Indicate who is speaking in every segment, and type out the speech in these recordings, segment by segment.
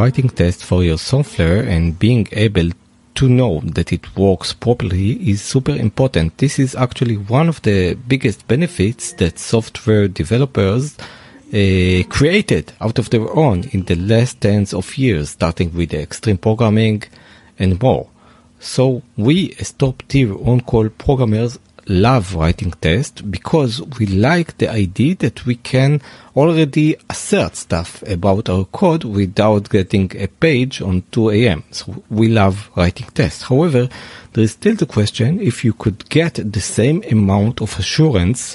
Speaker 1: writing tests for your software and being able to know that it works properly is super important. This is actually one of the biggest benefits that software developers uh, created out of their own in the last tens of years, starting with extreme programming and more. So we, as top tier on-call programmers, love writing tests because we like the idea that we can already assert stuff about our code without getting a page on 2 a.m. So we love writing tests. However, there is still the question if you could get the same amount of assurance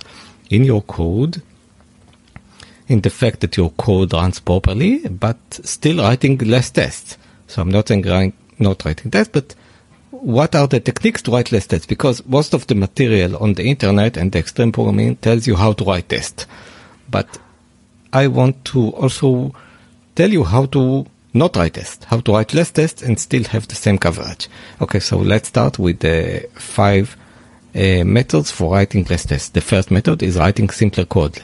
Speaker 1: in your code in the fact that your code runs properly, but still writing less tests. So I'm not saying not writing tests, but what are the techniques to write less tests? Because most of the material on the internet and the extreme programming tells you how to write tests. But I want to also tell you how to not write tests, how to write less tests and still have the same coverage. Okay, so let's start with the five uh, methods for writing less tests. The first method is writing simpler code.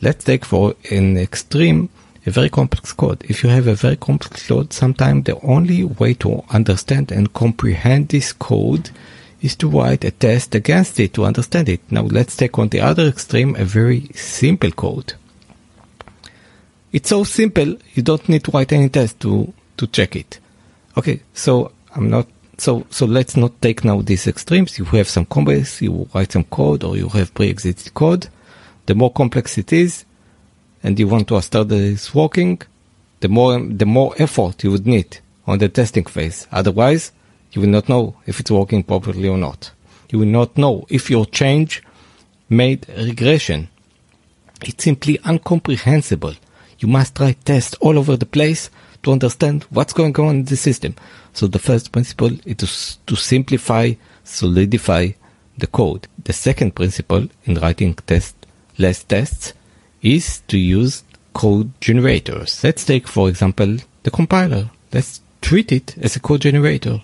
Speaker 1: Let's take for an extreme a very complex code. If you have a very complex code, sometimes the only way to understand and comprehend this code is to write a test against it to understand it. Now let's take on the other extreme a very simple code. It's so simple, you don't need to write any test to, to check it. Okay, so I'm not, so, so let's not take now these extremes. You have some combos, you write some code or you have pre-existing code. The more complex it is, and you want to start this working, the more the more effort you would need on the testing phase. Otherwise, you will not know if it's working properly or not. You will not know if your change made regression. It's simply incomprehensible. You must write tests all over the place to understand what's going on in the system. So the first principle is to, to simplify, solidify the code. The second principle in writing test, less tests is to use code generators. Let's take, for example, the compiler. Let's treat it as a code generator.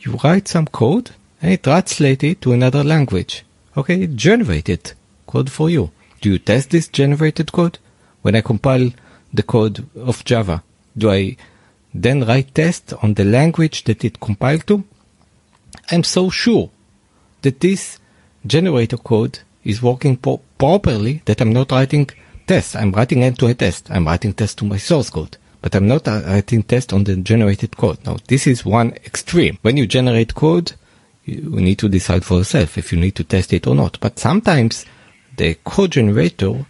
Speaker 1: You write some code and it translates it to another language. Okay, it generated code for you. Do you test this generated code? When I compile the code of Java, do I then write test on the language that it compiled to? I'm so sure that this generator code is working po- properly that I'm not writing tests. I'm writing end-to-end test. I'm writing test to my source code, but I'm not uh, writing test on the generated code. Now, this is one extreme. When you generate code, you need to decide for yourself if you need to test it or not. But sometimes the code generator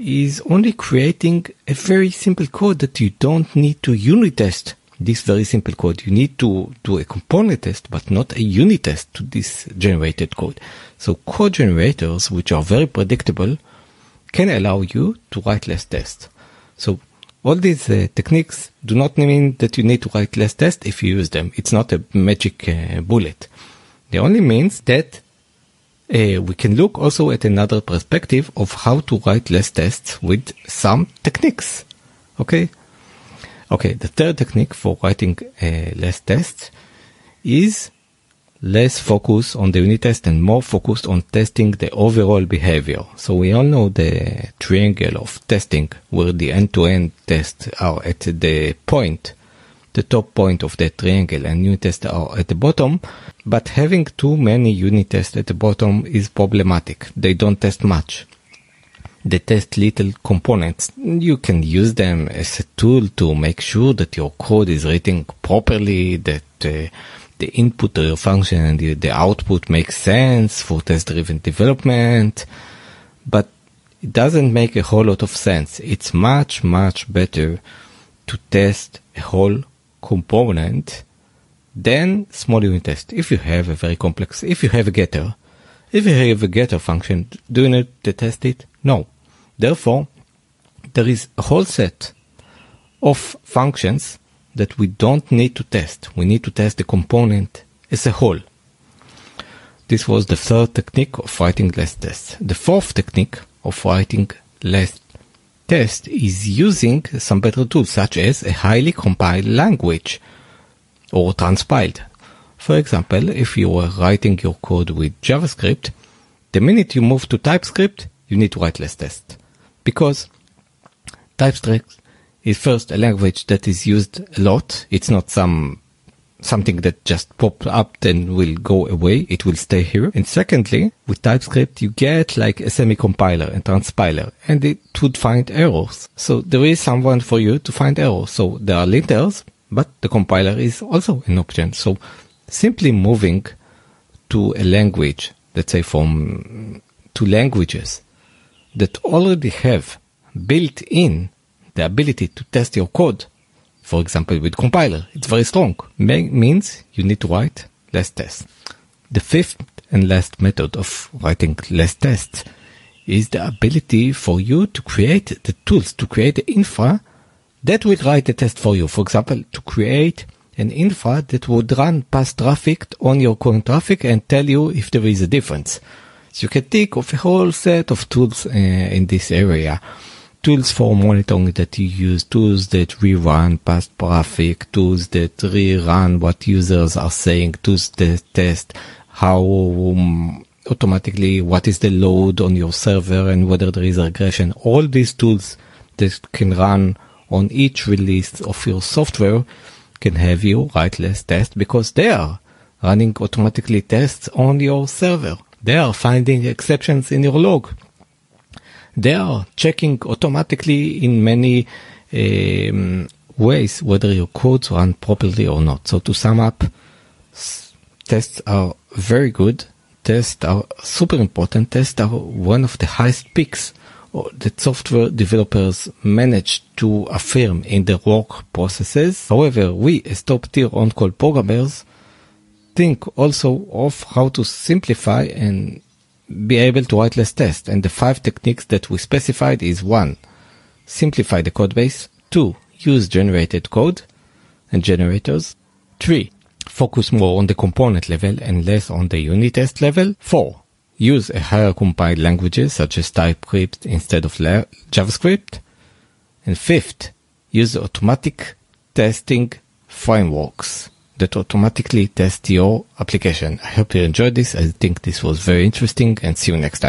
Speaker 1: is only creating a very simple code that you don't need to unit test this very simple code. You need to do a component test, but not a unit test to this generated code. So code generators, which are very predictable, can allow you to write less tests. So all these uh, techniques do not mean that you need to write less tests if you use them. It's not a magic uh, bullet. It only means that uh, we can look also at another perspective of how to write less tests with some techniques. Okay. Okay. The third technique for writing uh, less tests is less focus on the unit test and more focused on testing the overall behavior. So we all know the triangle of testing where the end-to-end tests are at the point, the top point of the triangle and unit tests are at the bottom. But having too many unit tests at the bottom is problematic. They don't test much. They test little components. You can use them as a tool to make sure that your code is written properly, that uh, the input to your function and the, the output makes sense for test-driven development, but it doesn't make a whole lot of sense. It's much, much better to test a whole component than small unit test. If you have a very complex, if you have a getter, if you have a getter function, do you need to test it? No. Therefore, there is a whole set of functions that we don't need to test. We need to test the component as a whole. This was the third technique of writing less tests. The fourth technique of writing less tests is using some better tools such as a highly compiled language or transpiled. For example, if you are writing your code with JavaScript, the minute you move to TypeScript, you need to write less tests because TypeScript is first a language that is used a lot. It's not some something that just pop up and will go away. It will stay here. And secondly, with TypeScript, you get like a semi-compiler and transpiler and it would find errors. So there is someone for you to find errors. So there are linters, but the compiler is also an option. So simply moving to a language, let's say from two languages that already have built in the ability to test your code for example, with compiler, it's very strong. means you need to write less tests. The fifth and last method of writing less tests is the ability for you to create the tools, to create the infra that will write the test for you. For example, to create an infra that would run past traffic on your current traffic and tell you if there is a difference. So you can think of a whole set of tools uh, in this area tools for monitoring that you use, tools that rerun past traffic, tools that rerun what users are saying, tools that test how um, automatically what is the load on your server and whether there is regression. All these tools that can run on each release of your software can have you write less tests because they are running automatically tests on your server. They are finding exceptions in your log they are checking automatically in many um, ways whether your codes run properly or not. So to sum up, tests are very good. Tests are super important. Tests are one of the highest peaks that software developers manage to affirm in their work processes. However, we as top tier on-call programmers think also of how to simplify and be able to write less tests. And the five techniques that we specified is one, simplify the code base. Two, use generated code and generators. Three, focus more on the component level and less on the unit test level. Four, use a higher compiled languages such as TypeScript instead of JavaScript. And fifth, use automatic testing frameworks that automatically test your application. I hope you enjoyed this. I think this was very interesting and see you next time.